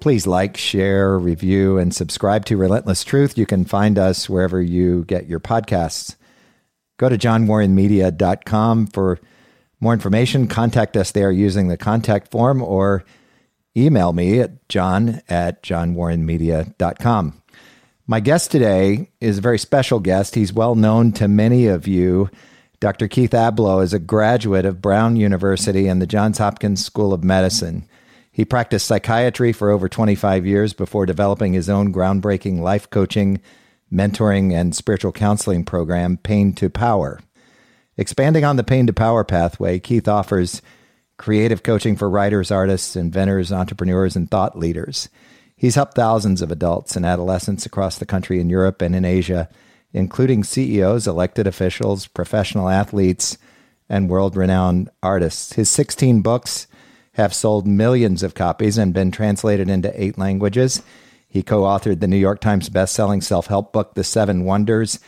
Please like, share, review, and subscribe to Relentless Truth. You can find us wherever you get your podcasts. Go to johnwarrenmedia.com for more information. Contact us there using the contact form or email me at john at johnwarrenmedia.com. My guest today is a very special guest. He's well known to many of you. Dr. Keith Ablow is a graduate of Brown University and the Johns Hopkins School of Medicine. He practiced psychiatry for over 25 years before developing his own groundbreaking life coaching, mentoring, and spiritual counseling program, Pain to Power. Expanding on the Pain to Power pathway, Keith offers creative coaching for writers, artists, inventors, entrepreneurs, and thought leaders. He's helped thousands of adults and adolescents across the country in Europe and in Asia, including CEOs, elected officials, professional athletes, and world renowned artists. His 16 books, have sold millions of copies and been translated into eight languages. He co authored the New York Times best-selling self help book, The Seven Wonders,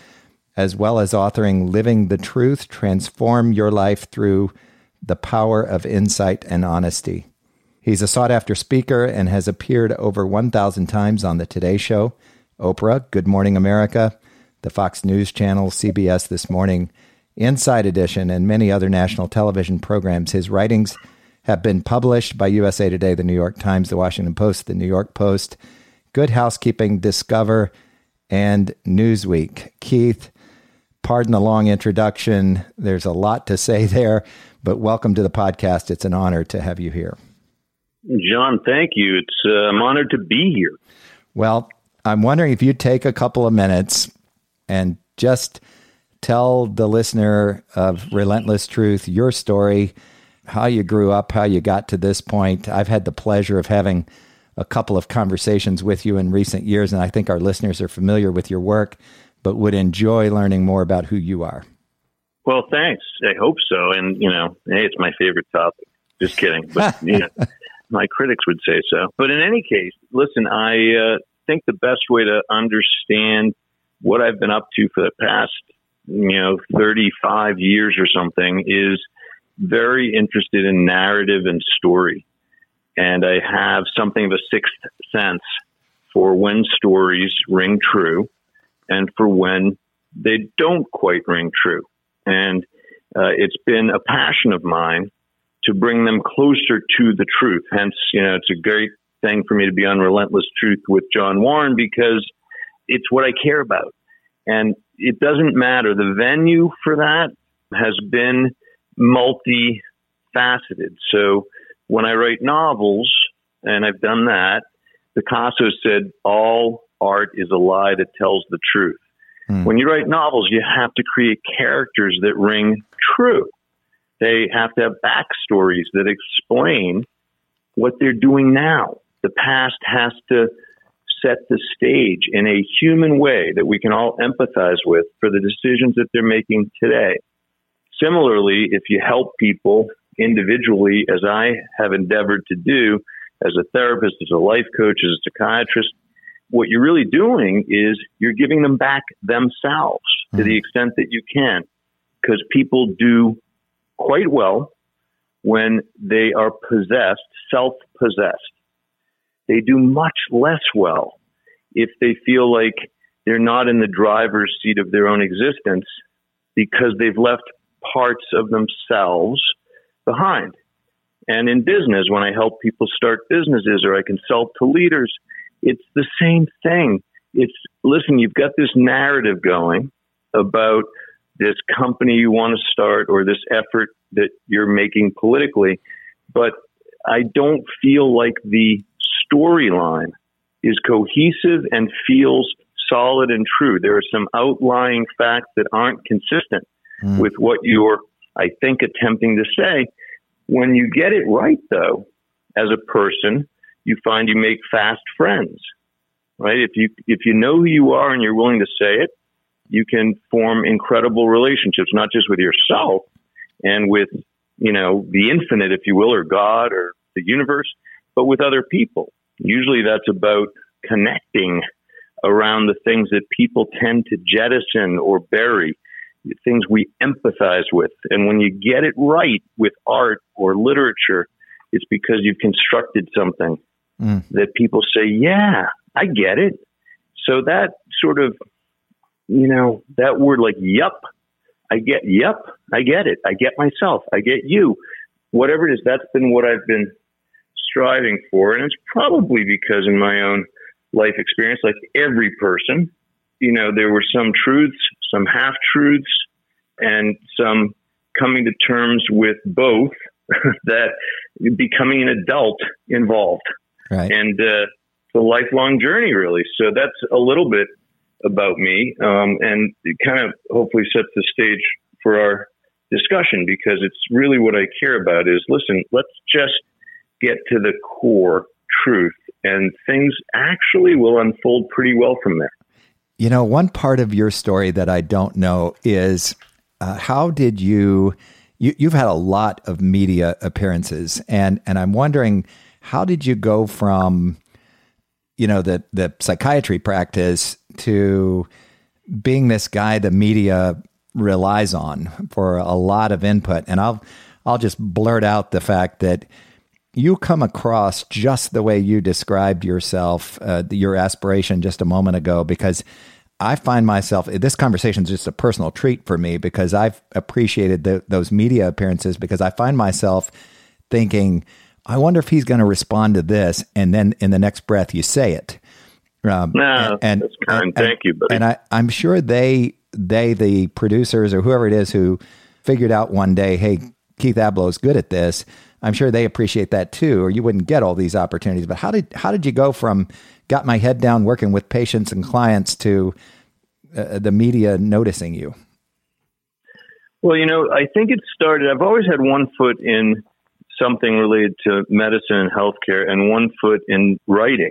as well as authoring Living the Truth Transform Your Life Through the Power of Insight and Honesty. He's a sought after speaker and has appeared over 1,000 times on The Today Show, Oprah, Good Morning America, the Fox News Channel, CBS This Morning, Inside Edition, and many other national television programs. His writings have been published by USA Today, the New York Times, the Washington Post, the New York Post, Good Housekeeping, Discover, and Newsweek. Keith, pardon the long introduction. There's a lot to say there, but welcome to the podcast. It's an honor to have you here. John, thank you. It's uh, I'm honored to be here. Well, I'm wondering if you'd take a couple of minutes and just tell the listener of Relentless Truth your story how you grew up, how you got to this point. I've had the pleasure of having a couple of conversations with you in recent years, and I think our listeners are familiar with your work, but would enjoy learning more about who you are. Well, thanks. I hope so. And, you know, hey, it's my favorite topic. Just kidding. But, you know, my critics would say so. But in any case, listen, I uh, think the best way to understand what I've been up to for the past, you know, 35 years or something is – very interested in narrative and story. And I have something of a sixth sense for when stories ring true and for when they don't quite ring true. And uh, it's been a passion of mine to bring them closer to the truth. Hence, you know, it's a great thing for me to be on Relentless Truth with John Warren because it's what I care about. And it doesn't matter. The venue for that has been multifaceted. So when I write novels, and I've done that, Picasso said, all art is a lie that tells the truth. Mm. When you write novels, you have to create characters that ring true. They have to have backstories that explain what they're doing now. The past has to set the stage in a human way that we can all empathize with for the decisions that they're making today. Similarly, if you help people individually, as I have endeavored to do as a therapist, as a life coach, as a psychiatrist, what you're really doing is you're giving them back themselves mm-hmm. to the mm-hmm. extent that you can. Because people do quite well when they are possessed, self possessed. They do much less well if they feel like they're not in the driver's seat of their own existence because they've left parts of themselves behind. And in business, when I help people start businesses or I consult to leaders, it's the same thing. It's listen, you've got this narrative going about this company you want to start or this effort that you're making politically, but I don't feel like the storyline is cohesive and feels solid and true. There are some outlying facts that aren't consistent mm. with what you're, I think, attempting to say. When you get it right, though, as a person, you find you make fast friends. right? If you if you know who you are and you're willing to say it, you can form incredible relationships, not just with yourself and with you know the infinite, if you will, or God or the universe, but with other people. Usually, that's about connecting around the things that people tend to jettison or bury, things we empathize with. And when you get it right with art or literature, it's because you've constructed something mm. that people say, yeah, I get it. So that sort of, you know, that word like, yup, I get, yup, I get it. I get myself. I get you. Whatever it is, that's been what I've been striving for. And it's probably because in my own life experience, like every person, you know, there were some truths, some half truths, and some coming to terms with both that becoming an adult involved. Right. And uh, it's a lifelong journey, really. So that's a little bit about me, um, and it kind of hopefully sets the stage for our discussion because it's really what I care about is listen, let's just get to the core truth, and things actually will unfold pretty well from there. You know, one part of your story that I don't know is uh, how did you, you you've had a lot of media appearances, and and I'm wondering how did you go from you know the the psychiatry practice to being this guy the media relies on for a lot of input? And I'll I'll just blurt out the fact that you come across just the way you described yourself, uh, your aspiration just a moment ago, because I find myself, this conversation is just a personal treat for me because I've appreciated the, those media appearances because I find myself thinking, I wonder if he's going to respond to this. And then in the next breath, you say it. Um, no, and, that's kind. And, Thank you, buddy. And I, I'm sure they, they, the producers or whoever it is who figured out one day, hey, Keith Ablow is good at this I'm sure they appreciate that too, or you wouldn't get all these opportunities. But how did how did you go from got my head down working with patients and clients to uh, the media noticing you? Well, you know, I think it started. I've always had one foot in something related to medicine and healthcare, and one foot in writing.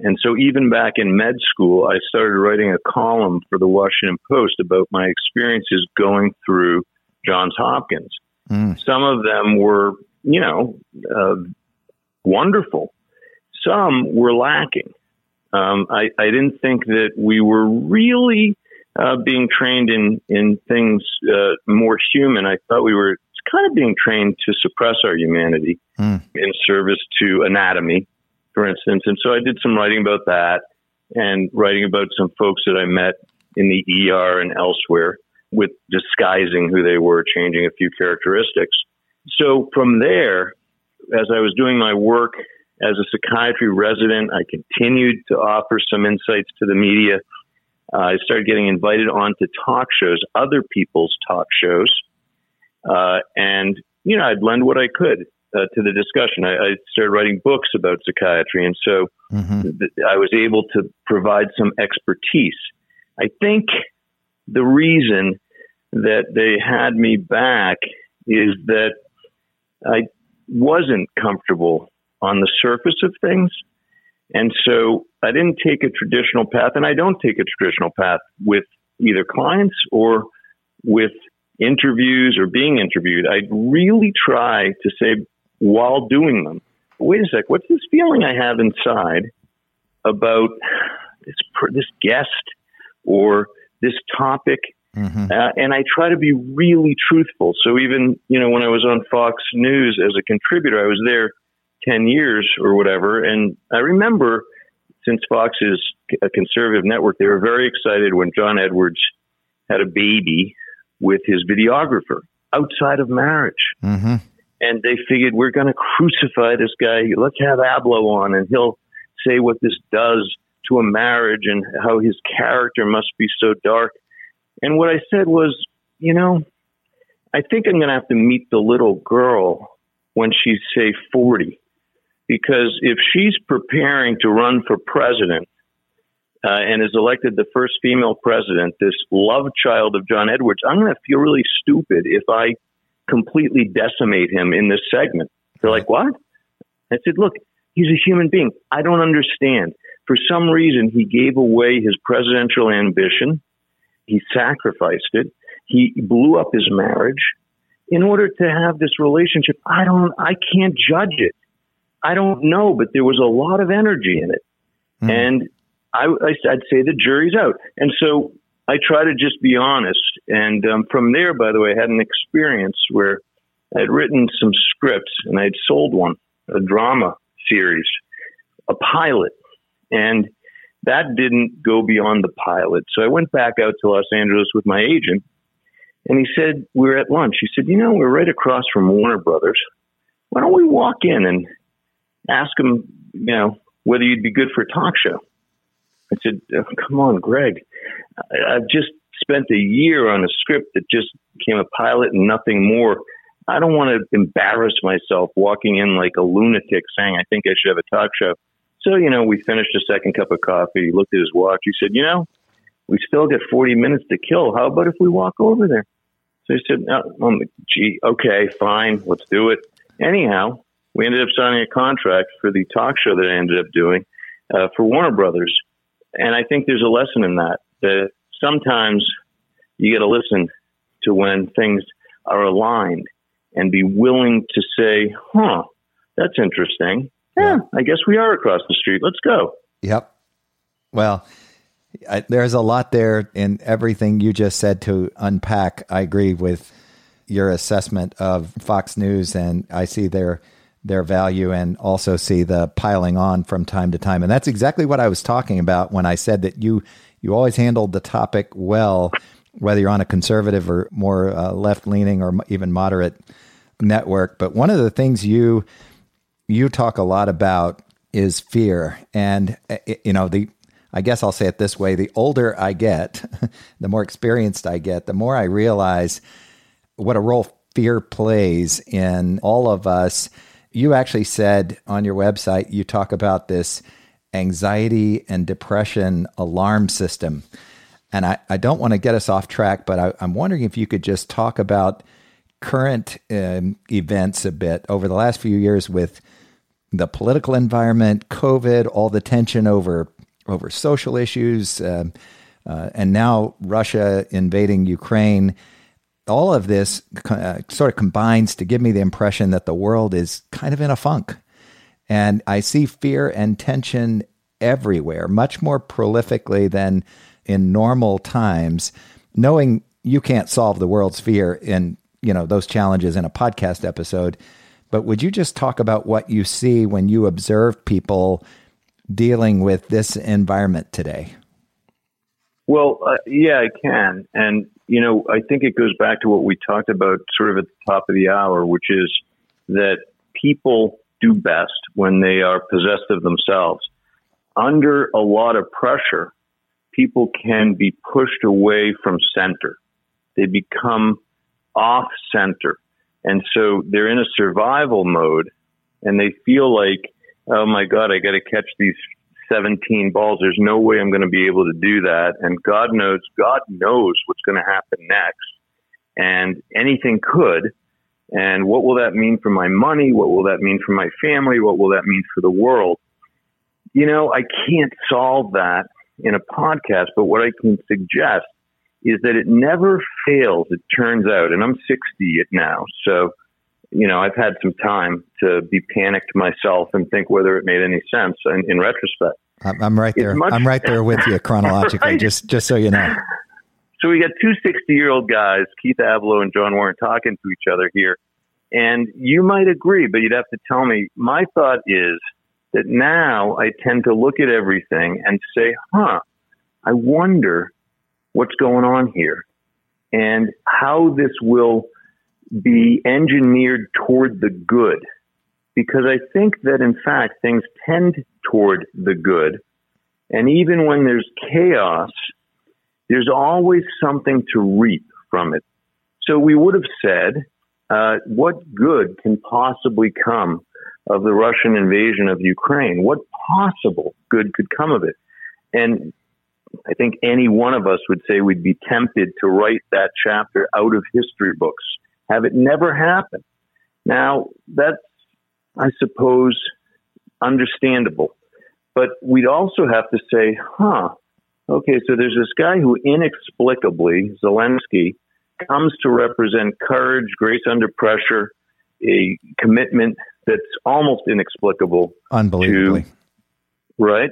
And so, even back in med school, I started writing a column for the Washington Post about my experiences going through Johns Hopkins. Mm. Some of them were you know, uh, wonderful. Some were lacking. Um, I, I, didn't think that we were really uh, being trained in in things uh, more human. I thought we were kind of being trained to suppress our humanity mm. in service to anatomy, for instance. And so I did some writing about that and writing about some folks that I met in the ER and elsewhere with disguising who they were, changing a few characteristics. So from there, as I was doing my work as a psychiatry resident, I continued to offer some insights to the media. Uh, I started getting invited on to talk shows, other people's talk shows. Uh, and, you know, I'd lend what I could uh, to the discussion. I, I, started writing books about psychiatry. And so mm-hmm. th- I was able to provide some expertise. I think the reason that they had me back is that I wasn't comfortable on the surface of things. And so I didn't take a traditional path, and I don't take a traditional path with either clients or with interviews or being interviewed. I really try to say while doing them, wait a sec, what's this feeling I have inside about this this guest or this topic Mm-hmm. Uh, and I try to be really truthful. So even, you know, when I was on Fox News as a contributor, I was there 10 years or whatever. And I remember since Fox is a conservative network, they were very excited when John Edwards had a baby with his videographer outside of marriage. Mm-hmm. And they figured we're going to crucify this guy. Let's have Ablow on and he'll say what this does to a marriage and how his character must be so dark. And what I said was, you know, I think I'm going to have to meet the little girl when she's, say, 40. Because if she's preparing to run for president uh, and is elected the first female president, this love child of John Edwards, I'm going to feel really stupid if I completely decimate him in this segment. They're like, what? I said, look, he's a human being. I don't understand. for some reason, he gave away his presidential ambition. He sacrificed it. He blew up his marriage in order to have this relationship. I don't, I can't judge it. I don't know, but there was a lot of energy in it. Mm. And I, I'd say the jury's out. And so I try to just be honest. And um, from there, by the way, I had an experience where I had written some scripts and I'd sold one, a drama series, a pilot. And that didn't go beyond the pilot. So I went back out to Los Angeles with my agent and he said, we were at lunch. He said, you know, we're right across from Warner Brothers. Why don't we walk in and ask them, you know, whether you'd be good for a talk show? I said, oh, come on, Greg. I've just spent a year on a script that just became a pilot and nothing more. I don't want to embarrass myself walking in like a lunatic saying, I think I should have a talk show. So, you know, we finished a second cup of coffee. He looked at his watch. He said, you know, we still got 40 minutes to kill. How about if we walk over there? So he said, oh, um, gee, okay, fine, let's do it. Anyhow, we ended up signing a contract for the talk show that I ended up doing uh, for Warner Brothers. And I think there's a lesson in that, that sometimes you got to listen to when things are aligned and be willing to say, huh, that's interesting. Yeah, I guess we are across the street. Let's go. Yep. Well, I, there's a lot there in everything you just said to unpack. I agree with your assessment of Fox News, and I see their their value and also see the piling on from time to time. And that's exactly what I was talking about when I said that you you always handled the topic well, whether you're on a conservative or more uh, left leaning or even moderate network. But one of the things you you talk a lot about is fear, and uh, you know the I guess I'll say it this way the older I get, the more experienced I get, the more I realize what a role fear plays in all of us. You actually said on your website, you talk about this anxiety and depression alarm system. And I, I don't want to get us off track, but I, am wondering if you could just talk about current um, events a bit over the last few years with the political environment, COVID, all the tension over over social issues, uh, uh, and now Russia invading Ukraine. All of this uh, sort of combines to give me the impression that the world is kind of in a funk. And I see fear and tension everywhere, much more prolifically than in normal times. Knowing you can't solve the world's fear in you know those challenges in a podcast episode, but would you just talk about what you see when you observe people dealing with this environment today? Well, uh, yeah, I can. And, you know, I think it goes back to what we talked about sort of at the top of the hour, which is that people do best when they are possessed of themselves. Under a lot of pressure, people can be pushed away from center. They become off center. And so they're in a survival mode and they feel like oh my God, I got to catch these 17 balls. There's no way I'm going to be able to do that. And God knows, God knows what's going to happen next. And anything could. And what will that mean for my money? What will that mean for my family? What will that mean for the world? You know, I can't solve that in a podcast, but what I can suggest is that it never fails, it turns out. And I'm 60 now. So, you know, I've had some time to be panicked myself and think whether it made any sense in, in retrospect. I'm, right there. Much, I'm right there with you chronologically, right? just just so you know. So we got two 60 year old guys, Keith Ablow and John Warren, talking to each other here. And you might agree, but you'd have to tell me. My thought is that now I tend to look at everything and say, huh, I wonder what's going on here and how this will be engineered toward the good. Because I think that in fact things tend toward the good. And even when there's chaos, there's always something to reap from it. So we would have said, uh, what good can possibly come of the Russian invasion of Ukraine? What possible good could come of it? And I think any one of us would say we'd be tempted to write that chapter out of history books have it never happen. Now, that's, I suppose, understandable. But we'd also have to say, huh, okay, so there's this guy who inexplicably, Zelensky, comes to represent courage, grace under pressure, a commitment that's almost inexplicable. Unbelievably. To, right?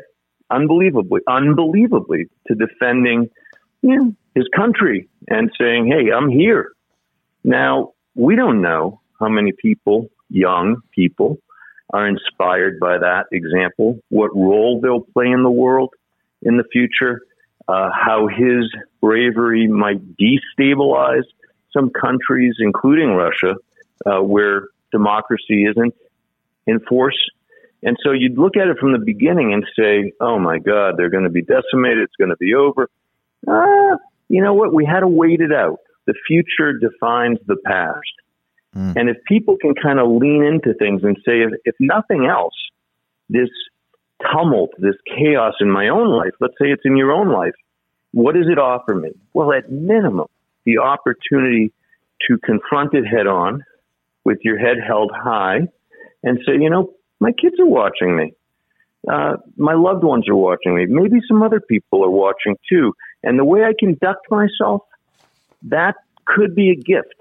Unbelievably, unbelievably to defending you know, his country and saying, hey, I'm here. Now, we don't know how many people, young people, are inspired by that example, what role they'll play in the world in the future, uh, how his bravery might destabilize some countries, including Russia, uh, where democracy isn't in force. And so you'd look at it from the beginning and say, oh my God, they're going to be decimated. It's going to be over. Uh, you know what? We had to wait it out. The future defines the past. Mm. And if people can kind of lean into things and say, if, if nothing else, this tumult, this chaos in my own life, let's say it's in your own life, what does it offer me? Well, at minimum, the opportunity to confront it head on with your head held high and say, you know, my kids are watching me. Uh, my loved ones are watching me. Maybe some other people are watching too. And the way I conduct myself, that could be a gift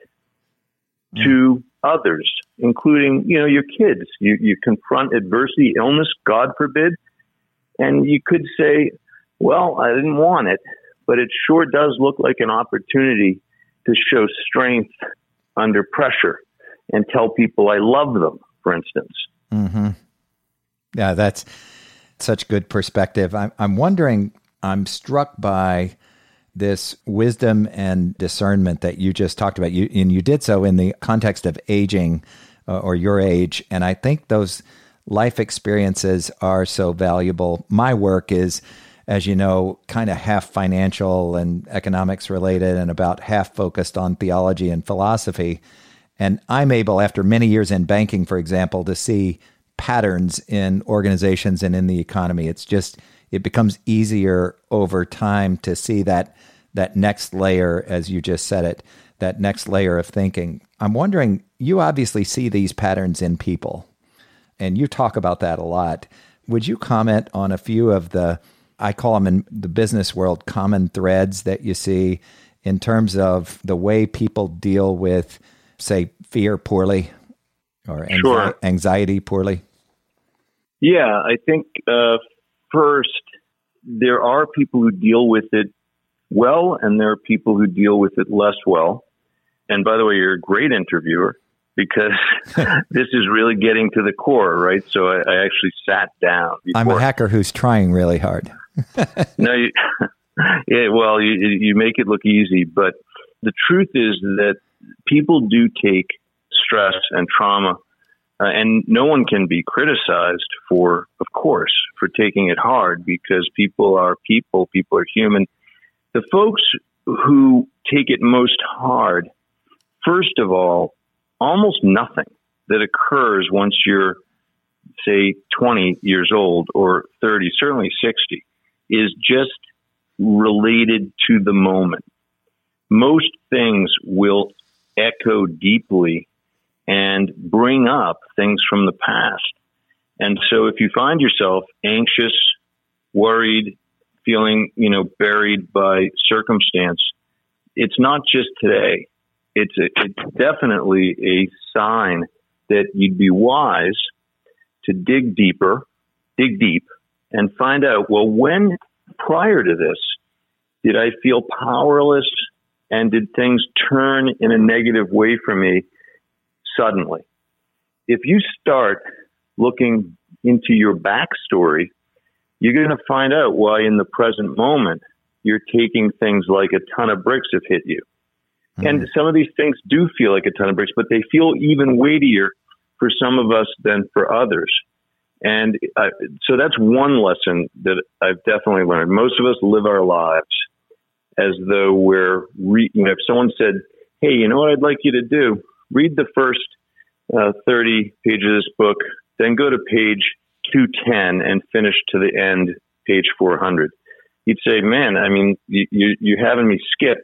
mm. to others, including, you know, your kids. You, you confront adversity, illness, God forbid, and you could say, well, I didn't want it, but it sure does look like an opportunity to show strength under pressure and tell people I love them, for instance. Mm-hmm. Yeah, that's such good perspective. I'm, I'm wondering, I'm struck by this wisdom and discernment that you just talked about. You and you did so in the context of aging uh, or your age, and I think those life experiences are so valuable. My work is, as you know, kind of half financial and economics related, and about half focused on theology and philosophy. And I'm able, after many years in banking, for example, to see patterns in organizations and in the economy. It's just it becomes easier over time to see that that next layer, as you just said it, that next layer of thinking. I'm wondering, you obviously see these patterns in people, and you talk about that a lot. Would you comment on a few of the, I call them in the business world, common threads that you see in terms of the way people deal with, say, fear poorly or anxi- sure. anxiety poorly? Yeah, I think uh, first, there are people who deal with it well, and there are people who deal with it less well. And by the way, you're a great interviewer because this is really getting to the core, right? So I, I actually sat down. Before. I'm a hacker who's trying really hard. no, you, yeah, well, you, you make it look easy, but the truth is that people do take stress and trauma uh, and no one can be criticized for, of course, for taking it hard because people are people, people are human. The folks who take it most hard, first of all, almost nothing that occurs once you're, say, 20 years old or 30, certainly 60, is just related to the moment. Most things will echo deeply and bring up things from the past. And so if you find yourself anxious, worried, feeling, you know, buried by circumstance, it's not just today. It's a, it's definitely a sign that you'd be wise to dig deeper, dig deep and find out, well, when prior to this did I feel powerless and did things turn in a negative way for me suddenly. If you start looking into your backstory, you're going to find out why in the present moment you're taking things like a ton of bricks have hit you. Mm-hmm. And some of these things do feel like a ton of bricks, but they feel even weightier for some of us than for others. And uh, so that's one lesson that I've definitely learned. Most of us live our lives as though we're, re- you know, if someone said, Hey, you know what I'd like you to do? Read the first uh, 30 pages of this book, then go to page 210 and finish to the end, page 400. You'd say, man, I mean, you, you, you're having me skip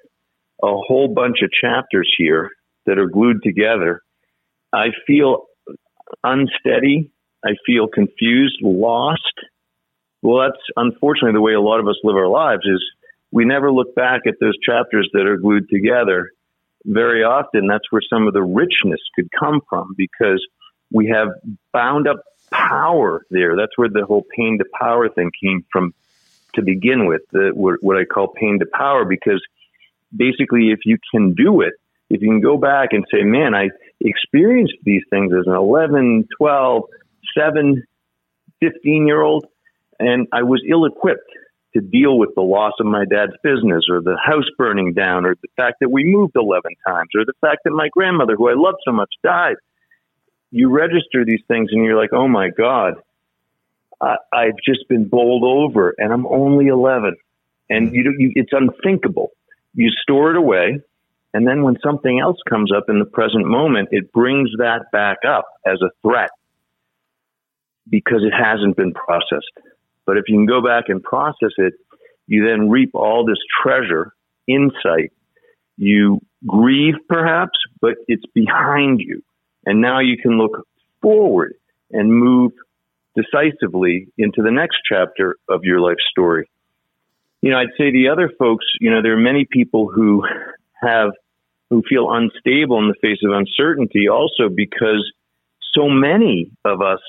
a whole bunch of chapters here that are glued together. I feel unsteady. I feel confused, lost. Well, that's unfortunately the way a lot of us live our lives is we never look back at those chapters that are glued together. Very often, that's where some of the richness could come from because we have bound up power there. That's where the whole pain to power thing came from to begin with, the, what I call pain to power, because basically, if you can do it, if you can go back and say, man, I experienced these things as an 11, 12, 7, 15 year old, and I was ill equipped to deal with the loss of my dad's business or the house burning down or the fact that we moved 11 times or the fact that my grandmother, who I loved so much, died. You register these things and you're like, oh my God, I, I've just been bowled over and I'm only 11. And you, you, it's unthinkable. You store it away. And then when something else comes up in the present moment, it brings that back up as a threat because it hasn't been processed. But if you can go back and process it, you then reap all this treasure, insight. You grieve perhaps, but it's behind you. And now you can look forward and move decisively into the next chapter of your life story. You know, I'd say the other folks, you know, there are many people who have, who feel unstable in the face of uncertainty also because so many of us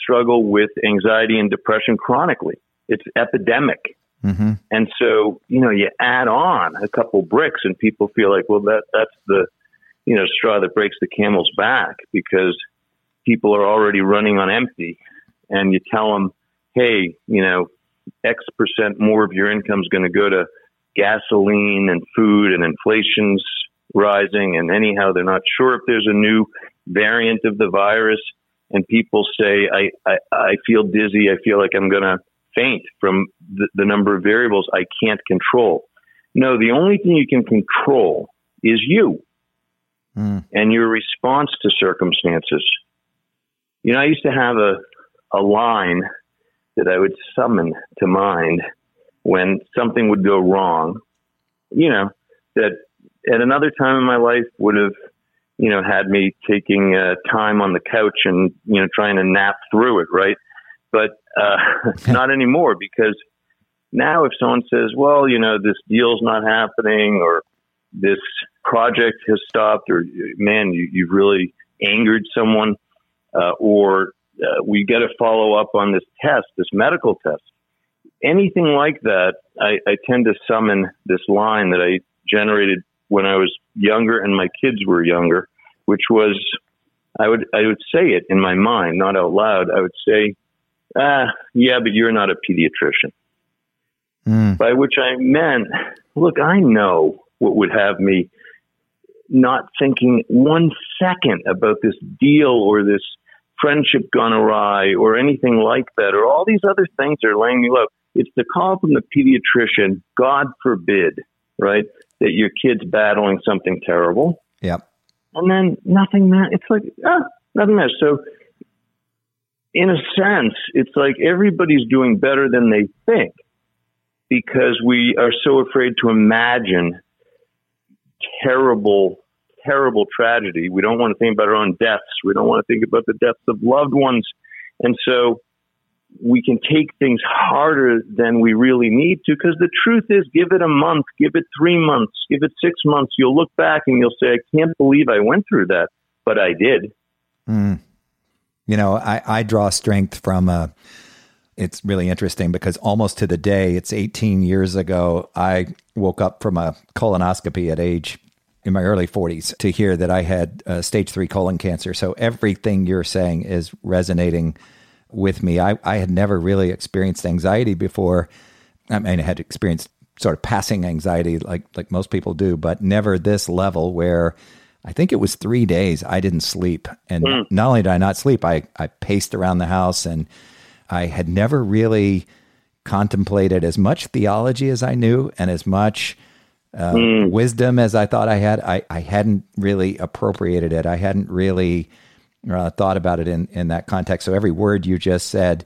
struggle with anxiety and depression chronically. It's epidemic. Mm-hmm. And so, you know, you add on a couple bricks and people feel like, well, that, that's the, you know, straw that breaks the camel's back because people are already running on empty and you tell them, hey, you know, X percent more of your income is going to go to gasoline and food and inflation's rising. And anyhow, they're not sure if there's a new variant of the virus and people say, I, I, I feel dizzy. I feel like I'm going to faint from the, the number of variables I can't control. No, the only thing you can control is you mm. and your response to circumstances. You know, I used to have a, a line that I would summon to mind when something would go wrong, you know, that at another time in my life would have you know, had me taking uh, time on the couch and, you know, trying to nap through it, right? But uh, not anymore because now if someone says, well, you know, this deal's not happening or this project has stopped or, man, you, you've really angered someone uh, or uh, we got to follow up on this test, this medical test. Anything like that, I, I tend to summon this line that I generated when I was younger and my kids were younger, which was I would I would say it in my mind, not out loud. I would say, ah, yeah, but you're not a pediatrician. Mm. By which I meant, look, I know what would have me not thinking one second about this deal or this friendship gone awry or anything like that, or all these other things are laying me low. It's the call from the pediatrician, God forbid, right? that your kid's battling something terrible. Yep. And then nothing matters. It's like, ah, nothing matters. So, in a sense, it's like everybody's doing better than they think because we are so afraid to imagine terrible, terrible tragedy. We don't want to think about our own deaths. We don't want to think about the deaths of loved ones. And so we can take things harder than we really need to because the truth is give it a month give it three months give it six months you'll look back and you'll say i can't believe i went through that but i did mm. you know i, I draw strength from uh, it's really interesting because almost to the day it's 18 years ago i woke up from a colonoscopy at age in my early 40s to hear that i had uh, stage 3 colon cancer so everything you're saying is resonating with me. I, I had never really experienced anxiety before. I mean, I had experienced sort of passing anxiety like like most people do, but never this level where I think it was three days I didn't sleep. And mm. not only did I not sleep, I, I paced around the house and I had never really contemplated as much theology as I knew and as much uh, mm. wisdom as I thought I had. I, I hadn't really appropriated it. I hadn't really uh, thought about it in, in that context. So every word you just said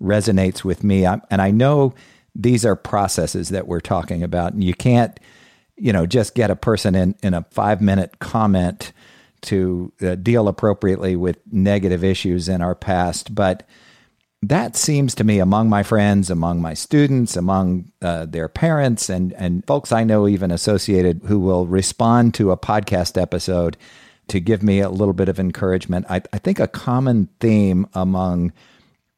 resonates with me. I'm, and I know these are processes that we're talking about, and you can't, you know, just get a person in, in a five minute comment to uh, deal appropriately with negative issues in our past. But that seems to me among my friends, among my students, among uh, their parents, and, and folks I know even associated who will respond to a podcast episode to give me a little bit of encouragement. I, I think a common theme among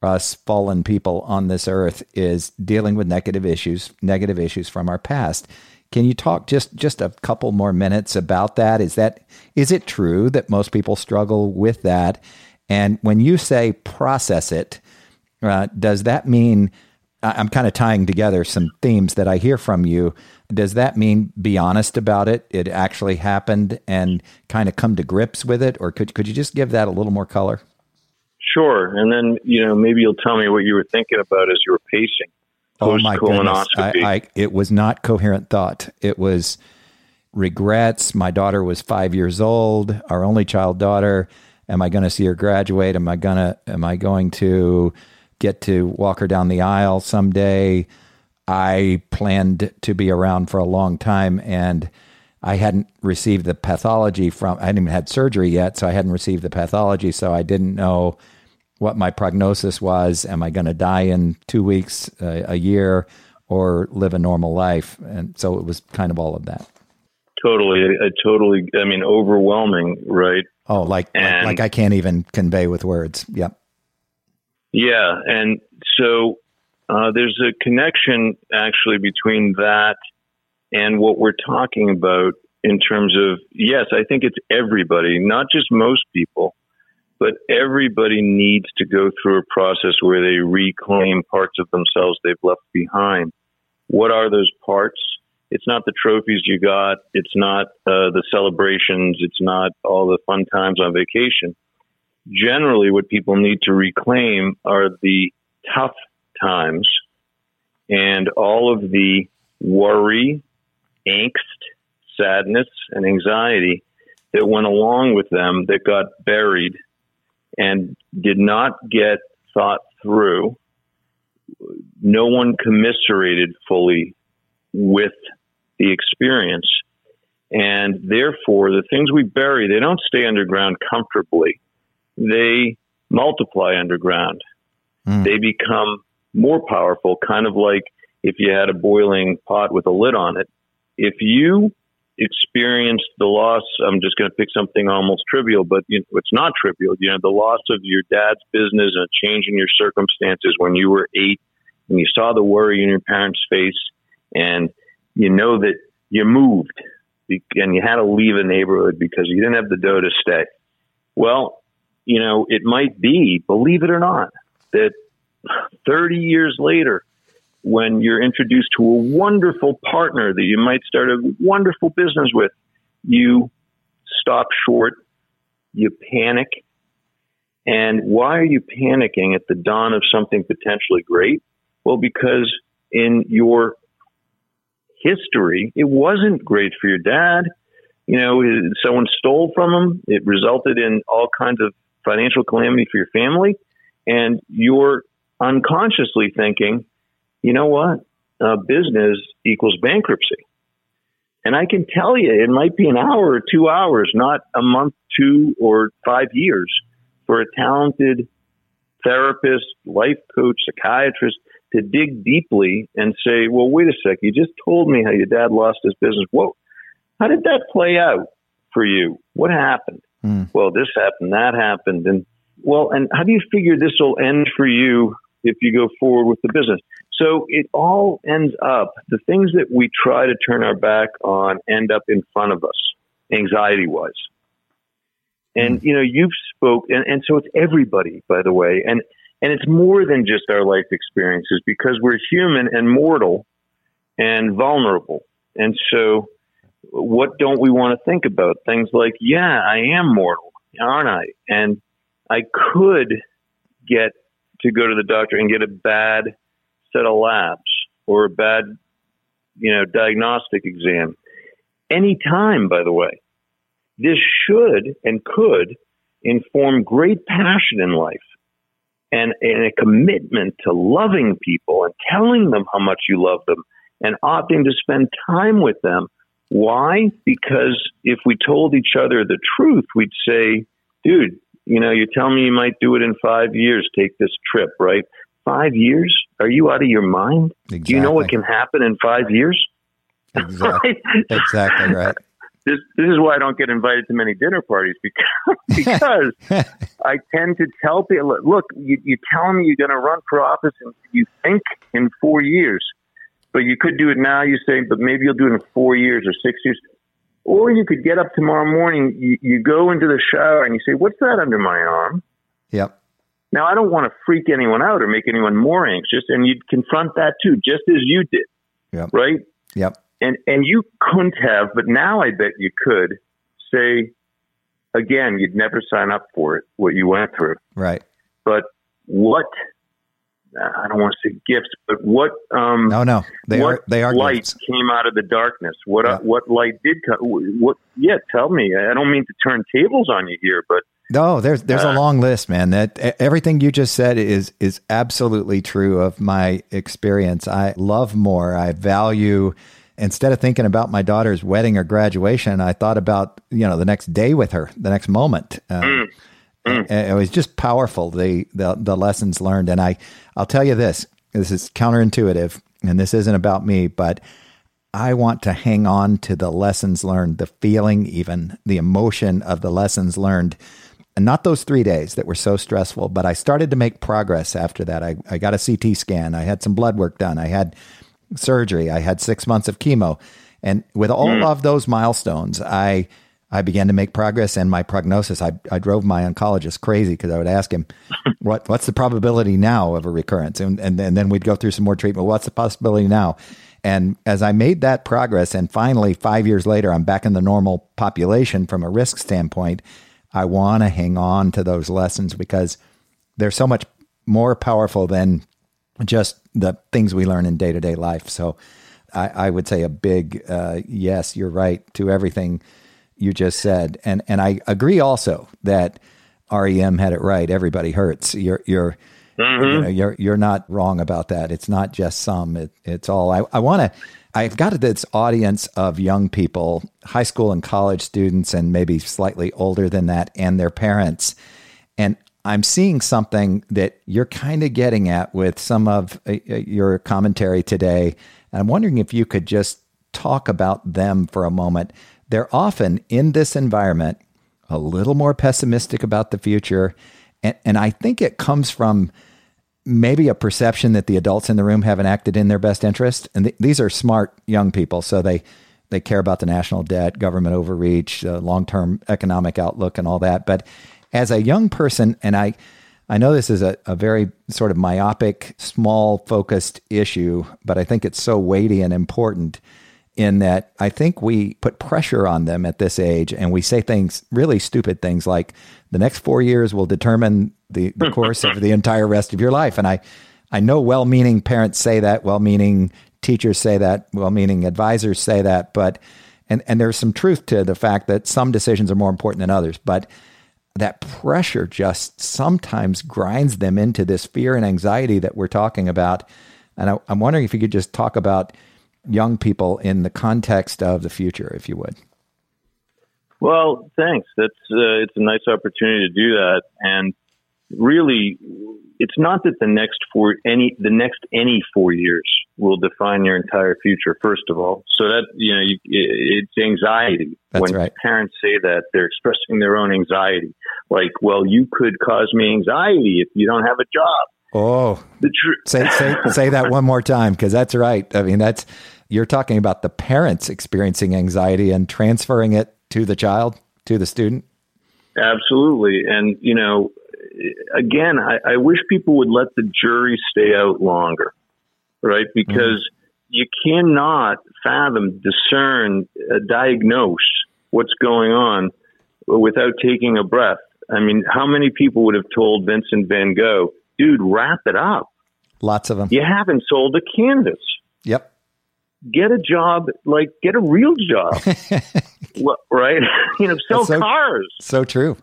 us fallen people on this earth is dealing with negative issues, negative issues from our past. Can you talk just just a couple more minutes about that? Is that is it true that most people struggle with that? And when you say process it, uh, does that mean I'm kind of tying together some themes that I hear from you? Does that mean be honest about it? It actually happened and kind of come to grips with it, or could could you just give that a little more color? Sure, and then you know maybe you'll tell me what you were thinking about as you were pacing. Oh my goodness! I, I, it was not coherent thought. It was regrets. My daughter was five years old, our only child daughter. Am I going to see her graduate? Am I gonna? Am I going to? Get to walk her down the aisle someday. I planned to be around for a long time and I hadn't received the pathology from, I hadn't even had surgery yet, so I hadn't received the pathology, so I didn't know what my prognosis was. Am I going to die in two weeks, uh, a year, or live a normal life? And so it was kind of all of that. Totally. I, I totally, I mean, overwhelming, right? Oh, like, like, like I can't even convey with words. Yep. Yeah, and so uh, there's a connection actually between that and what we're talking about in terms of yes, I think it's everybody, not just most people, but everybody needs to go through a process where they reclaim parts of themselves they've left behind. What are those parts? It's not the trophies you got. It's not uh, the celebrations. It's not all the fun times on vacation generally what people need to reclaim are the tough times and all of the worry, angst, sadness, and anxiety that went along with them that got buried and did not get thought through. No one commiserated fully with the experience. And therefore, the things we bury, they don't stay underground comfortably they multiply underground. Mm. They become more powerful, kind of like if you had a boiling pot with a lid on it. If you experienced the loss, I'm just going to pick something almost trivial, but you know, it's not trivial. You know, the loss of your dad's business and a change in your circumstances when you were eight and you saw the worry in your parents' face and you know that you moved and you had to leave a neighborhood because you didn't have the dough to stay. Well, you know, it might be, believe it or not, that 30 years later, when you're introduced to a wonderful partner that you might start a wonderful business with, you stop short, you panic. And why are you panicking at the dawn of something potentially great? Well, because in your history, it wasn't great for your dad. You know, someone stole from him. It resulted in all kinds of financial calamity for your family, and you're unconsciously thinking, you know what, uh, business equals bankruptcy. And I can tell you, it might be an hour or two hours, not a month, two, or five years for a talented therapist, life coach, psychiatrist to dig deeply and say, well, wait a sec, you just told me how your dad lost his business. Whoa, how did that play out for you? What happened? Mm. Well, this happened, that happened, and well, and how do you figure this will end for you if you go forward with the business? So it all ends up the things that we try to turn our back on end up in front of us, anxiety wise. And mm. you know, you've spoke, and, and so it's everybody, by the way, and and it's more than just our life experiences because we're human and mortal and vulnerable, and so what don't we want to think about? Things like, yeah, I am mortal, aren't I? And I could get to go to the doctor and get a bad set of labs or a bad, you know, diagnostic exam. Anytime, by the way. This should and could inform great passion in life and, and a commitment to loving people and telling them how much you love them and opting to spend time with them why? Because if we told each other the truth, we'd say, dude, you know, you tell me you might do it in five years, take this trip, right? Five years? Are you out of your mind? Exactly. Do you know what can happen in five years? Exactly. right? exactly right. This, this is why I don't get invited to many dinner parties because because I tend to tell people, look, you, you tell me you're going to run for office and you think in four years, but you could do it now. You say, but maybe you'll do it in four years or six years. Or you could get up tomorrow morning, you, you go into the shower and you say, What's that under my arm? Yep. Now, I don't want to freak anyone out or make anyone more anxious, and you'd confront that too, just as you did. Yep. Right? Yep. And, and you couldn't have, but now I bet you could say, again, you'd never sign up for it, what you went through. Right. But what I don't want to say gifts, but what? Um, no, no, they what are. They are light gifts. came out of the darkness. What? Yeah. Uh, what light did come? What? Yeah, tell me. I don't mean to turn tables on you here, but no, there's there's Uh, a long list, man. That everything you just said is is absolutely true of my experience. I love more. I value. Instead of thinking about my daughter's wedding or graduation, I thought about you know the next day with her, the next moment. Um, Mm. Mm. and It was just powerful the, the the lessons learned, and I I'll tell you this: this is counterintuitive, and this isn't about me, but I want to hang on to the lessons learned, the feeling, even the emotion of the lessons learned. And not those three days that were so stressful, but I started to make progress after that. I, I got a CT scan. I had some blood work done. I had surgery. I had six months of chemo. And with all mm. of those milestones, I I began to make progress and my prognosis. I, I drove my oncologist crazy because I would ask him, what what's the probability now of a recurrence? And, and, and then we'd go through some more treatment. What's the possibility now? And as I made that progress, and finally, five years later, I'm back in the normal population from a risk standpoint, I want to hang on to those lessons because they're so much more powerful than just the things we learn in day to day life. So I, I, would say a big uh, yes, you're right to everything you just said. And, and I agree also that REM had it right. Everybody hurts. You're, you're, Mm-hmm. you know, you're you're not wrong about that. It's not just some. It, it's all. I, I want to. I've got this audience of young people, high school and college students, and maybe slightly older than that, and their parents. And I'm seeing something that you're kind of getting at with some of uh, your commentary today. And I'm wondering if you could just talk about them for a moment. They're often in this environment a little more pessimistic about the future. And, and I think it comes from maybe a perception that the adults in the room haven't acted in their best interest. And th- these are smart young people, so they they care about the national debt, government overreach, uh, long term economic outlook, and all that. But as a young person, and I I know this is a, a very sort of myopic, small focused issue, but I think it's so weighty and important in that I think we put pressure on them at this age and we say things, really stupid things like the next four years will determine the, the course of the entire rest of your life. And I, I know well meaning parents say that, well meaning teachers say that, well meaning advisors say that, but, and, and there's some truth to the fact that some decisions are more important than others. But that pressure just sometimes grinds them into this fear and anxiety that we're talking about. And I, I'm wondering if you could just talk about young people in the context of the future, if you would. Well, thanks. That's uh, it's a nice opportunity to do that, and really, it's not that the next four any the next any four years will define your entire future. First of all, so that you know, you, it's anxiety. That's when right. parents say that, they're expressing their own anxiety. Like, well, you could cause me anxiety if you don't have a job. Oh, The truth. say say say that one more time because that's right. I mean, that's you're talking about the parents experiencing anxiety and transferring it to the child, to the student. Absolutely. And, you know, again, I, I wish people would let the jury stay out longer, right? Because you cannot fathom, discern, uh, diagnose what's going on without taking a breath. I mean, how many people would have told Vincent van Gogh, dude, wrap it up? Lots of them. You haven't sold a canvas. Yep. Get a job, like get a real job, right? you know, sell so- cars. So true.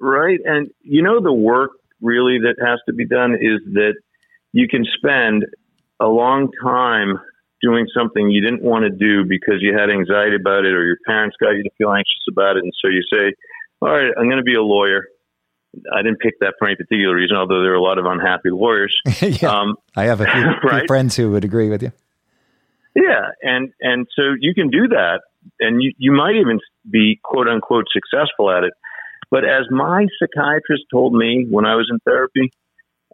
right? And you know, the work really that has to be done is that you can spend a long time doing something you didn't want to do because you had anxiety about it or your parents got you to feel anxious about it. And so you say, all right, I'm going to be a lawyer. I didn't pick that for any particular reason, although there are a lot of unhappy lawyers. yeah, um, I have a few, right? few friends who would agree with you. Yeah, and and so you can do that, and you you might even be quote unquote successful at it. But as my psychiatrist told me when I was in therapy,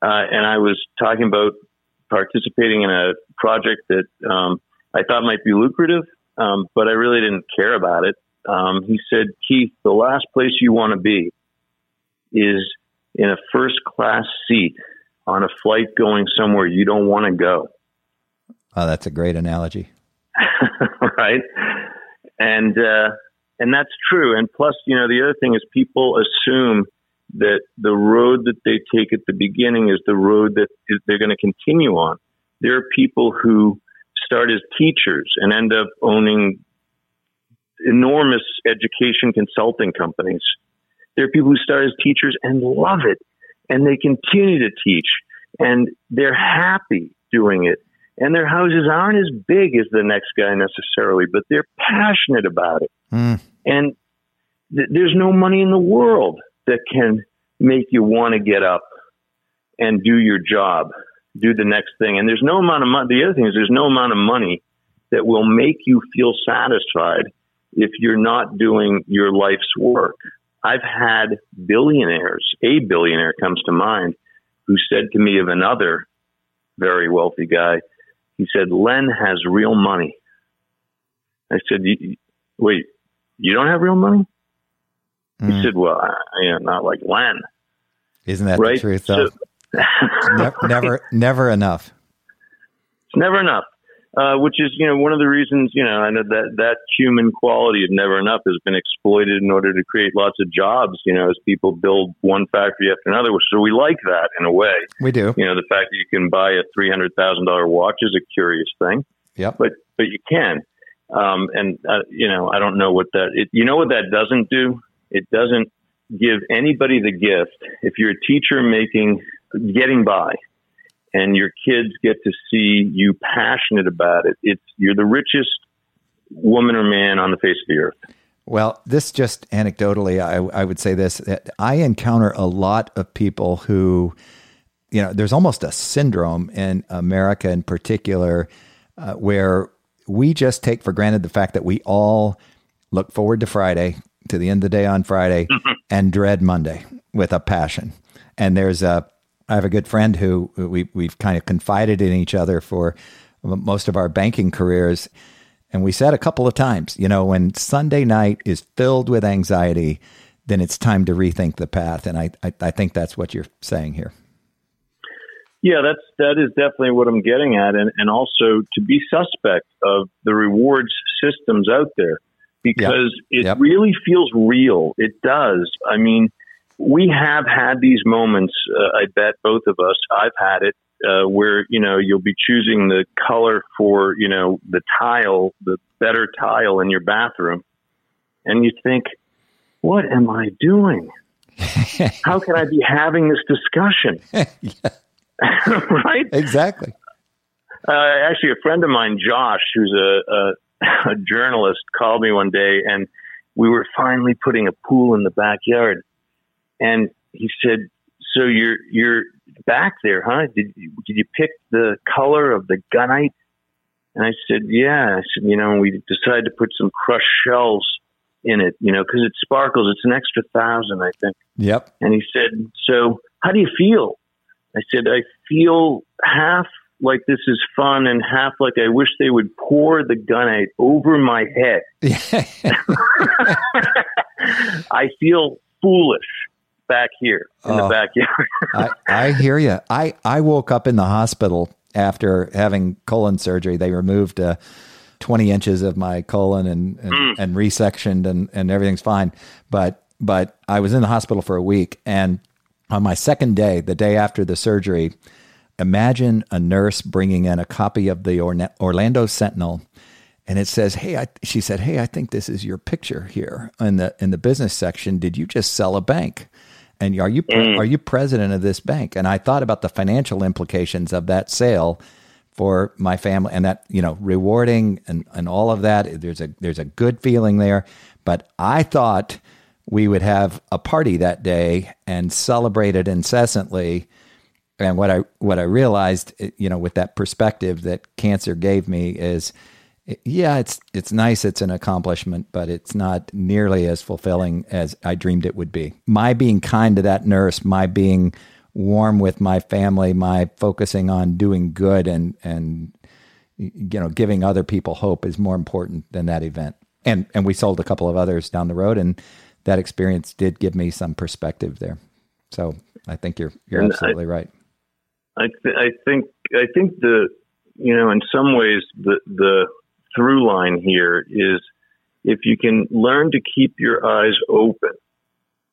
uh, and I was talking about participating in a project that um, I thought might be lucrative, um, but I really didn't care about it. Um, he said, Keith, the last place you want to be is in a first class seat on a flight going somewhere you don't want to go. Oh, that's a great analogy. right. And, uh, and that's true. And plus, you know, the other thing is people assume that the road that they take at the beginning is the road that they're going to continue on. There are people who start as teachers and end up owning enormous education consulting companies. There are people who start as teachers and love it and they continue to teach and they're happy doing it. And their houses aren't as big as the next guy necessarily, but they're passionate about it. Mm. And th- there's no money in the world that can make you want to get up and do your job, do the next thing. And there's no amount of money. The other thing is there's no amount of money that will make you feel satisfied if you're not doing your life's work. I've had billionaires, a billionaire comes to mind, who said to me of another very wealthy guy, he said, Len has real money. I said, wait, you don't have real money? Mm. He said, well, I, am not like Len. Isn't that right? the truth, though? So, never, never, never enough. It's never enough. Uh, which is, you know, one of the reasons, you know, I know that that human quality of never enough has been exploited in order to create lots of jobs, you know, as people build one factory after another. So we like that in a way. We do. You know, the fact that you can buy a $300,000 watch is a curious thing. Yep. But, but you can. Um, and, uh, you know, I don't know what that, it, you know what that doesn't do? It doesn't give anybody the gift. If you're a teacher making, getting by, and your kids get to see you passionate about it, it's, you're the richest woman or man on the face of the earth. Well, this just anecdotally, I, I would say this I encounter a lot of people who, you know, there's almost a syndrome in America in particular uh, where we just take for granted the fact that we all look forward to Friday, to the end of the day on Friday and dread Monday with a passion. And there's a, I have a good friend who uh, we, we've kind of confided in each other for most of our banking careers. And we said a couple of times, you know, when Sunday night is filled with anxiety, then it's time to rethink the path. And I, I, I think that's what you're saying here. Yeah, that's that is definitely what I'm getting at, and and also to be suspect of the rewards systems out there because yep. it yep. really feels real. It does. I mean, we have had these moments. Uh, I bet both of us. I've had it uh, where you know you'll be choosing the color for you know the tile, the better tile in your bathroom, and you think, "What am I doing? How can I be having this discussion?" right? Exactly. Uh, actually, a friend of mine, Josh, who's a, a a journalist called me one day and we were finally putting a pool in the backyard. And he said, so you're, you're back there, huh? Did you, did you pick the color of the gunite? And I said, yeah. I said, you know, we decided to put some crushed shells in it, you know, cause it sparkles. It's an extra thousand, I think. Yep. And he said, so how do you feel? I said, I feel half like this is fun and half like I wish they would pour the gunite over my head. I feel foolish back here in oh, the backyard. I, I hear you. I, I woke up in the hospital after having colon surgery. They removed uh, 20 inches of my colon and, and, mm. and resectioned and, and everything's fine. But, but I was in the hospital for a week. And on my second day, the day after the surgery, imagine a nurse bringing in a copy of the Orlando Sentinel and it says, "Hey, I, she said, "Hey, I think this is your picture here in the in the business section. Did you just sell a bank? And are you mm. are you president of this bank?" And I thought about the financial implications of that sale for my family and that, you know, rewarding and and all of that. There's a there's a good feeling there, but I thought we would have a party that day and celebrate it incessantly. And what I what I realized, you know, with that perspective that cancer gave me is, yeah, it's it's nice, it's an accomplishment, but it's not nearly as fulfilling as I dreamed it would be. My being kind to that nurse, my being warm with my family, my focusing on doing good and and you know giving other people hope is more important than that event. And and we sold a couple of others down the road, and that experience did give me some perspective there. So I think you're you're and absolutely I, right. I th- I think I think the you know in some ways the the through line here is if you can learn to keep your eyes open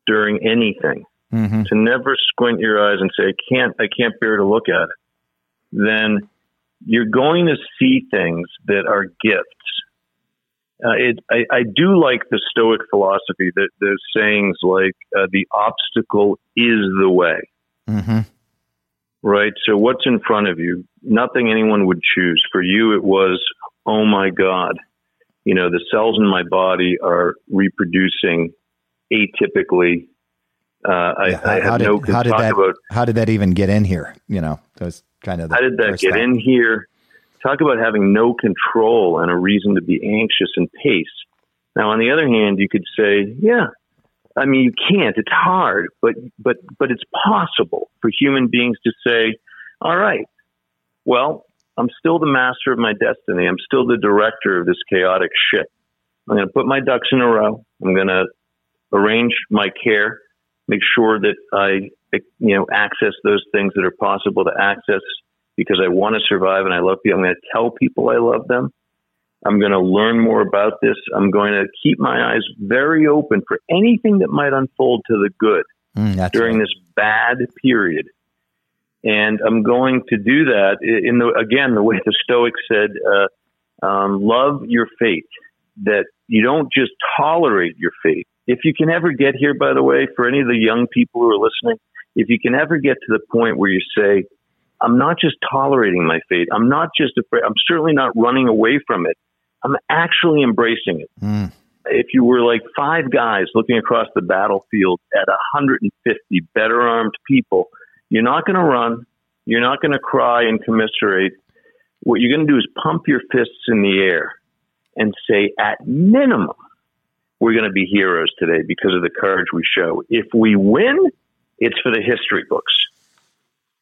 during anything, mm-hmm. to never squint your eyes and say I can't I can't bear to look at it, then you're going to see things that are gifts uh, it, I, I, do like the Stoic philosophy that there's sayings like uh, the obstacle is the way. Mm-hmm. Right. So what's in front of you? Nothing anyone would choose. For you, it was, oh my God, you know, the cells in my body are reproducing atypically. Uh, I, yeah, I, have did, no how did that, about, how did that even get in here? You know, those kind of how did that get in here? talk about having no control and a reason to be anxious and pace. Now, on the other hand, you could say, yeah, I mean, you can't. It's hard, but but but it's possible for human beings to say, all right, well, I'm still the master of my destiny. I'm still the director of this chaotic shit. I'm going to put my ducks in a row. I'm going to arrange my care, make sure that I you know access those things that are possible to access because I want to survive and I love people. I'm going to tell people I love them. I'm going to learn more about this. I'm going to keep my eyes very open for anything that might unfold to the good mm, during right. this bad period. And I'm going to do that in the, again, the way the Stoics said, uh, um, love your fate, that you don't just tolerate your fate. If you can ever get here, by the way, for any of the young people who are listening, if you can ever get to the point where you say, I'm not just tolerating my fate. I'm not just afraid. I'm certainly not running away from it. I'm actually embracing it. Mm. If you were like five guys looking across the battlefield at 150 better armed people, you're not going to run. You're not going to cry and commiserate. What you're going to do is pump your fists in the air and say, at minimum, we're going to be heroes today because of the courage we show. If we win, it's for the history books.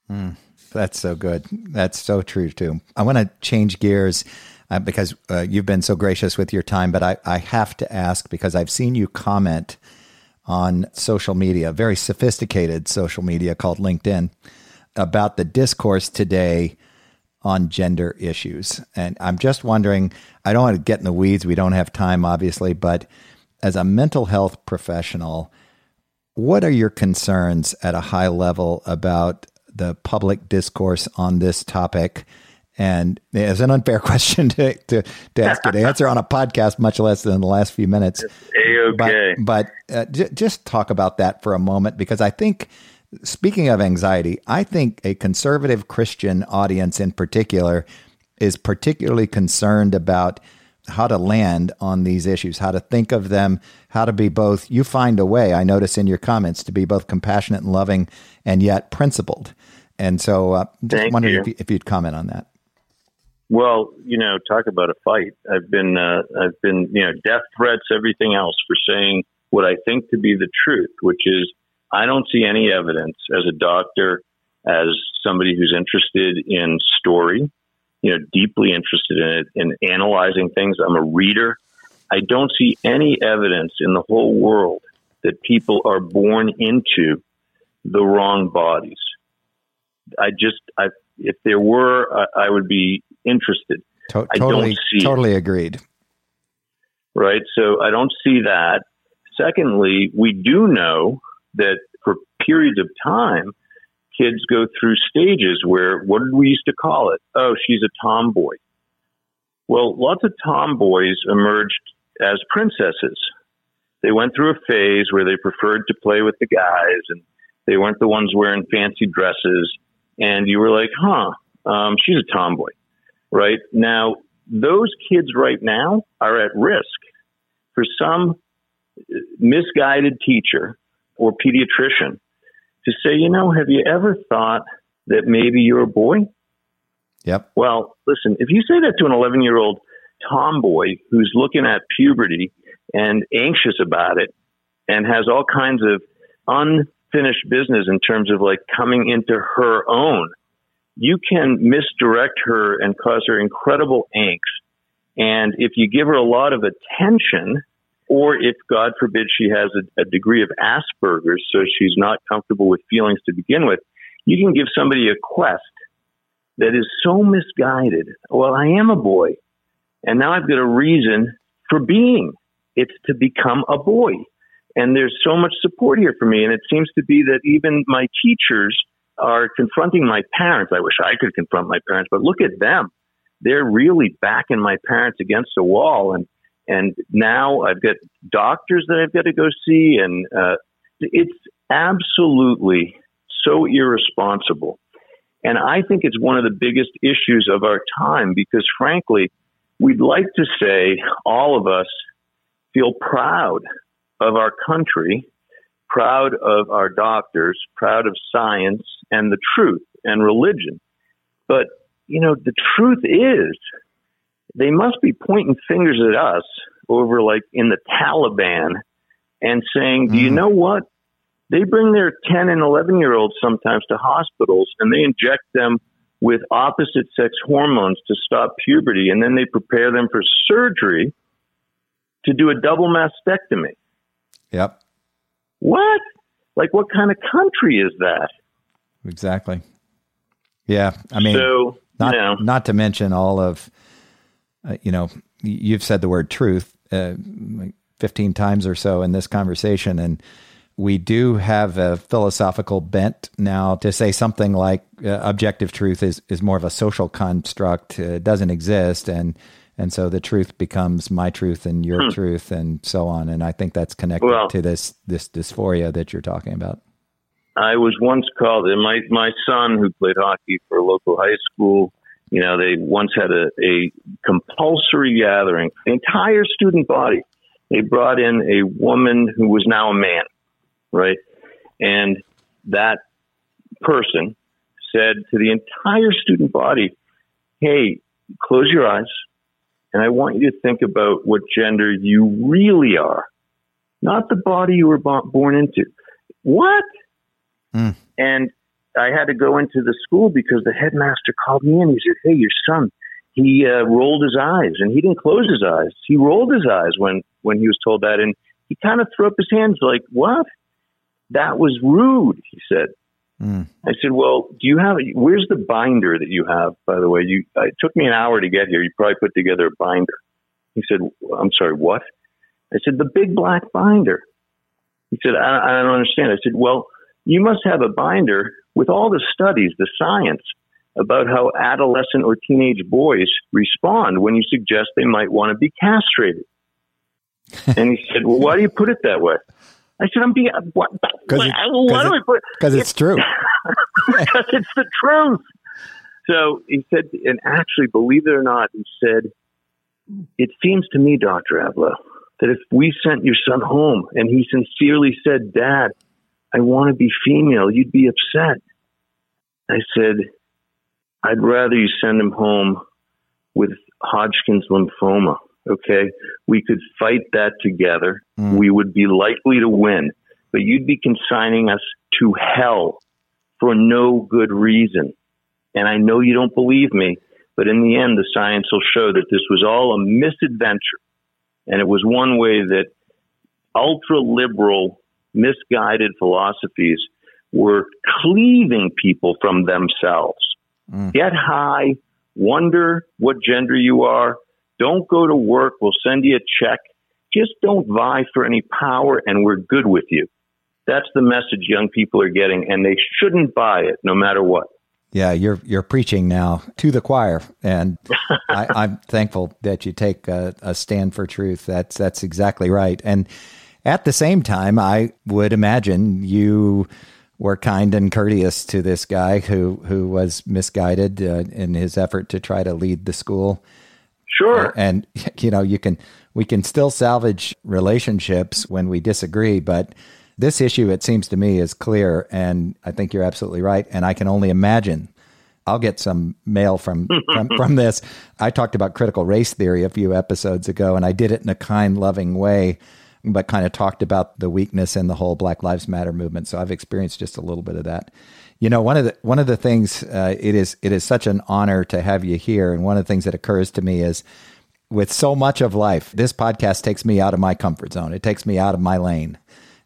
Mm. That's so good. That's so true too. I want to change gears uh, because uh, you've been so gracious with your time, but I, I have to ask because I've seen you comment on social media, very sophisticated social media called LinkedIn, about the discourse today on gender issues. And I'm just wondering, I don't want to get in the weeds. We don't have time, obviously, but as a mental health professional, what are your concerns at a high level about the public discourse on this topic? And it's an unfair question to, to, to ask you to answer on a podcast, much less than the last few minutes. But, but uh, j- just talk about that for a moment, because I think, speaking of anxiety, I think a conservative Christian audience in particular is particularly concerned about how to land on these issues, how to think of them, how to be both. You find a way, I notice in your comments, to be both compassionate and loving and yet principled. And so, uh, just Thank wondering you. if, you, would comment on that. Well, you know, talk about a fight. I've been, uh, I've been, you know, death threats, everything else for saying what I think to be the truth, which is I don't see any evidence as a doctor, as somebody who's interested in story, you know, deeply interested in it, in analyzing things. I'm a reader. I don't see any evidence in the whole world that people are born into the wrong bodies. I just, I, if there were, I, I would be interested. To- totally, totally agreed. Right. So I don't see that. Secondly, we do know that for periods of time, kids go through stages where, what did we used to call it? Oh, she's a tomboy. Well, lots of tomboys emerged as princesses. They went through a phase where they preferred to play with the guys and they weren't the ones wearing fancy dresses. And you were like, huh, um, she's a tomboy. Right now, those kids right now are at risk for some misguided teacher or pediatrician to say, you know, have you ever thought that maybe you're a boy? Yep. Well, listen, if you say that to an 11 year old tomboy who's looking at puberty and anxious about it and has all kinds of unfinished business in terms of like coming into her own, you can misdirect her and cause her incredible angst. And if you give her a lot of attention, or if, God forbid, she has a, a degree of Asperger's, so she's not comfortable with feelings to begin with, you can give somebody a quest that is so misguided. Well, I am a boy, and now I've got a reason for being. It's to become a boy. And there's so much support here for me. And it seems to be that even my teachers are confronting my parents. I wish I could confront my parents, but look at them. They're really backing my parents against the wall. And, and now I've got doctors that I've got to go see. And uh, it's absolutely so irresponsible. And I think it's one of the biggest issues of our time because, frankly, we'd like to say all of us feel proud of our country, proud of our doctors, proud of science and the truth and religion. But, you know, the truth is they must be pointing fingers at us over like in the Taliban and saying, mm. do you mm. know what? They bring their 10 and 11 year olds sometimes to hospitals and they inject them with opposite sex hormones to stop puberty. And then they prepare them for surgery to do a double mastectomy. Yep. What? Like, what kind of country is that? Exactly. Yeah. I mean, so, not, you know. not to mention all of, uh, you know, you've said the word truth uh, 15 times or so in this conversation. And we do have a philosophical bent now to say something like uh, objective truth is, is more of a social construct, uh, doesn't exist. And, and so the truth becomes my truth and your hmm. truth and so on. And I think that's connected well, to this, this dysphoria that you're talking about. I was once called, and my, my son who played hockey for a local high school, you know, they once had a, a compulsory gathering, the entire student body. They brought in a woman who was now a man right? And that person said to the entire student body, Hey, close your eyes. And I want you to think about what gender you really are, not the body you were born into. What? Mm. And I had to go into the school because the headmaster called me in. He said, Hey, your son, he uh, rolled his eyes and he didn't close his eyes. He rolled his eyes when, when he was told that. And he kind of threw up his hands like, What? That was rude, he said. Mm. I said, "Well, do you have? Where's the binder that you have? By the way, you it took me an hour to get here. You probably put together a binder." He said, "I'm sorry, what?" I said, "The big black binder." He said, I, "I don't understand." I said, "Well, you must have a binder with all the studies, the science about how adolescent or teenage boys respond when you suggest they might want to be castrated." and he said, "Well, why do you put it that way?" I said, I'm being, what, what, it, why do it, put? Because it's, it's true. because it's the truth. So he said, and actually, believe it or not, he said, it seems to me, Dr. Ablow, that if we sent your son home and he sincerely said, Dad, I want to be female, you'd be upset. I said, I'd rather you send him home with Hodgkin's lymphoma okay, we could fight that together. Mm. We would be likely to win, but you'd be consigning us to hell for no good reason. And I know you don't believe me, but in the end, the science will show that this was all a misadventure. And it was one way that ultra liberal, misguided philosophies were cleaving people from themselves. Mm. Get high, wonder what gender you are, don't go to work. We'll send you a check. Just don't vie for any power and we're good with you. That's the message young people are getting and they shouldn't buy it no matter what. Yeah, you're you're preaching now to the choir, and I, am thankful that you take a, a, stand for truth. That's that's exactly right. And at the same time, I would imagine you were kind and courteous to this guy who who was misguided uh, in his effort to try to lead the school Sure. And, you know, you can we can still salvage relationships when we disagree, but this issue, it seems to me, is clear. And I think you're absolutely right. And I can only imagine. I'll get some mail from, from, from this. I talked about critical race theory a few episodes ago, and I did it in a kind, loving way, but kind of talked about the weakness in the whole Black Lives Matter movement. So I've experienced just a little bit of that. You know, one of the one of the things uh, it is it is such an honor to have you here, and one of the things that occurs to me is with so much of life, this podcast takes me out of my comfort zone. It takes me out of my lane.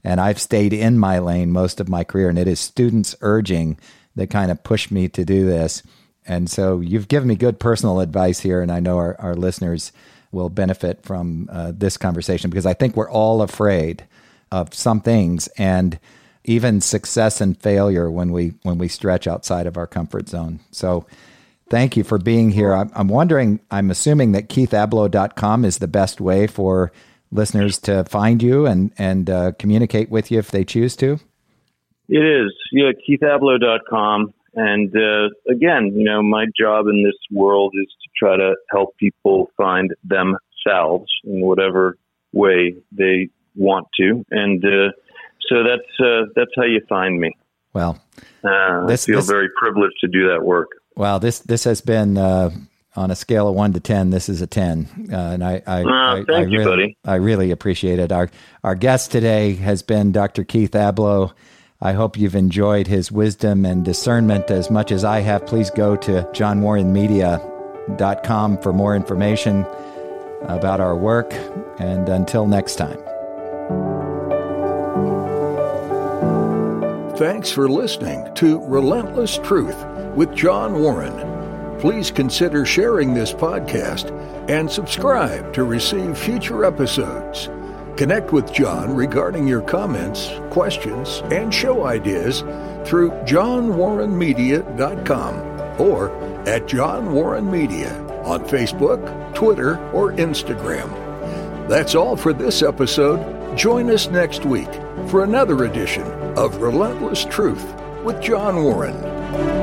And I've stayed in my lane most of my career. And it is students urging that kind of push me to do this. And so you've given me good personal advice here. And I know our, our listeners will benefit from uh, this conversation because I think we're all afraid of some things and even success and failure when we when we stretch outside of our comfort zone. So Thank you for being here. I'm, I'm wondering, I'm assuming that keithablow.com is the best way for listeners to find you and, and uh, communicate with you if they choose to. It is. Yeah, keithablow.com. And uh, again, you know, my job in this world is try to help people find themselves in whatever way they want to. And uh, so that's uh, that's how you find me. Well, uh, this, I feel this, very privileged to do that work. Wow, this this has been uh, on a scale of one to ten. This is a ten, uh, and I I, uh, I, I, really, you, buddy. I really appreciate it. Our our guest today has been Dr. Keith Ablow. I hope you've enjoyed his wisdom and discernment as much as I have. Please go to johnwarrenmedia.com for more information about our work. And until next time. Thanks for listening to Relentless Truth with John Warren. Please consider sharing this podcast and subscribe to receive future episodes. Connect with John regarding your comments, questions, and show ideas through johnwarrenmedia.com or at John Warren Media on Facebook, Twitter, or Instagram. That's all for this episode. Join us next week for another edition of Relentless Truth with John Warren.